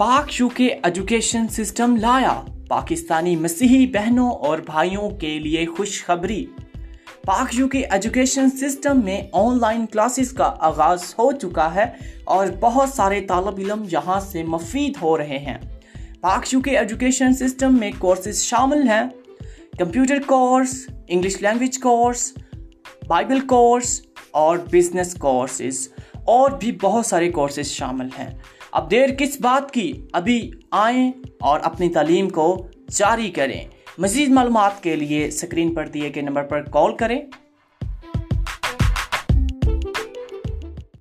پاک یو کے education system لایا۔ پاکستانی مسیحی بہنوں اور بھائیوں کے لیے خوشخبری۔ پاک یو کے ایجوکیشن سسٹم میں آن لائن کلاسز کا آغاز ہو چکا ہے اور بہت سارے طالب علم یہاں سے مفید ہو رہے ہیں۔ پاک یو کے ایجوکیشن سسٹم میں کورسز شامل ہیں۔ Computer course, English language course, Bible course اور بزنس کورسز اور بھی بہت سارے کورسز شامل ہیں۔ اب دیر کس بات کی؟ ابھی آئیں اور اپنی تعلیم کو جاری کریں۔ مزید معلومات کے لیے سکرین پر دیے گئے نمبر پر کال کریں۔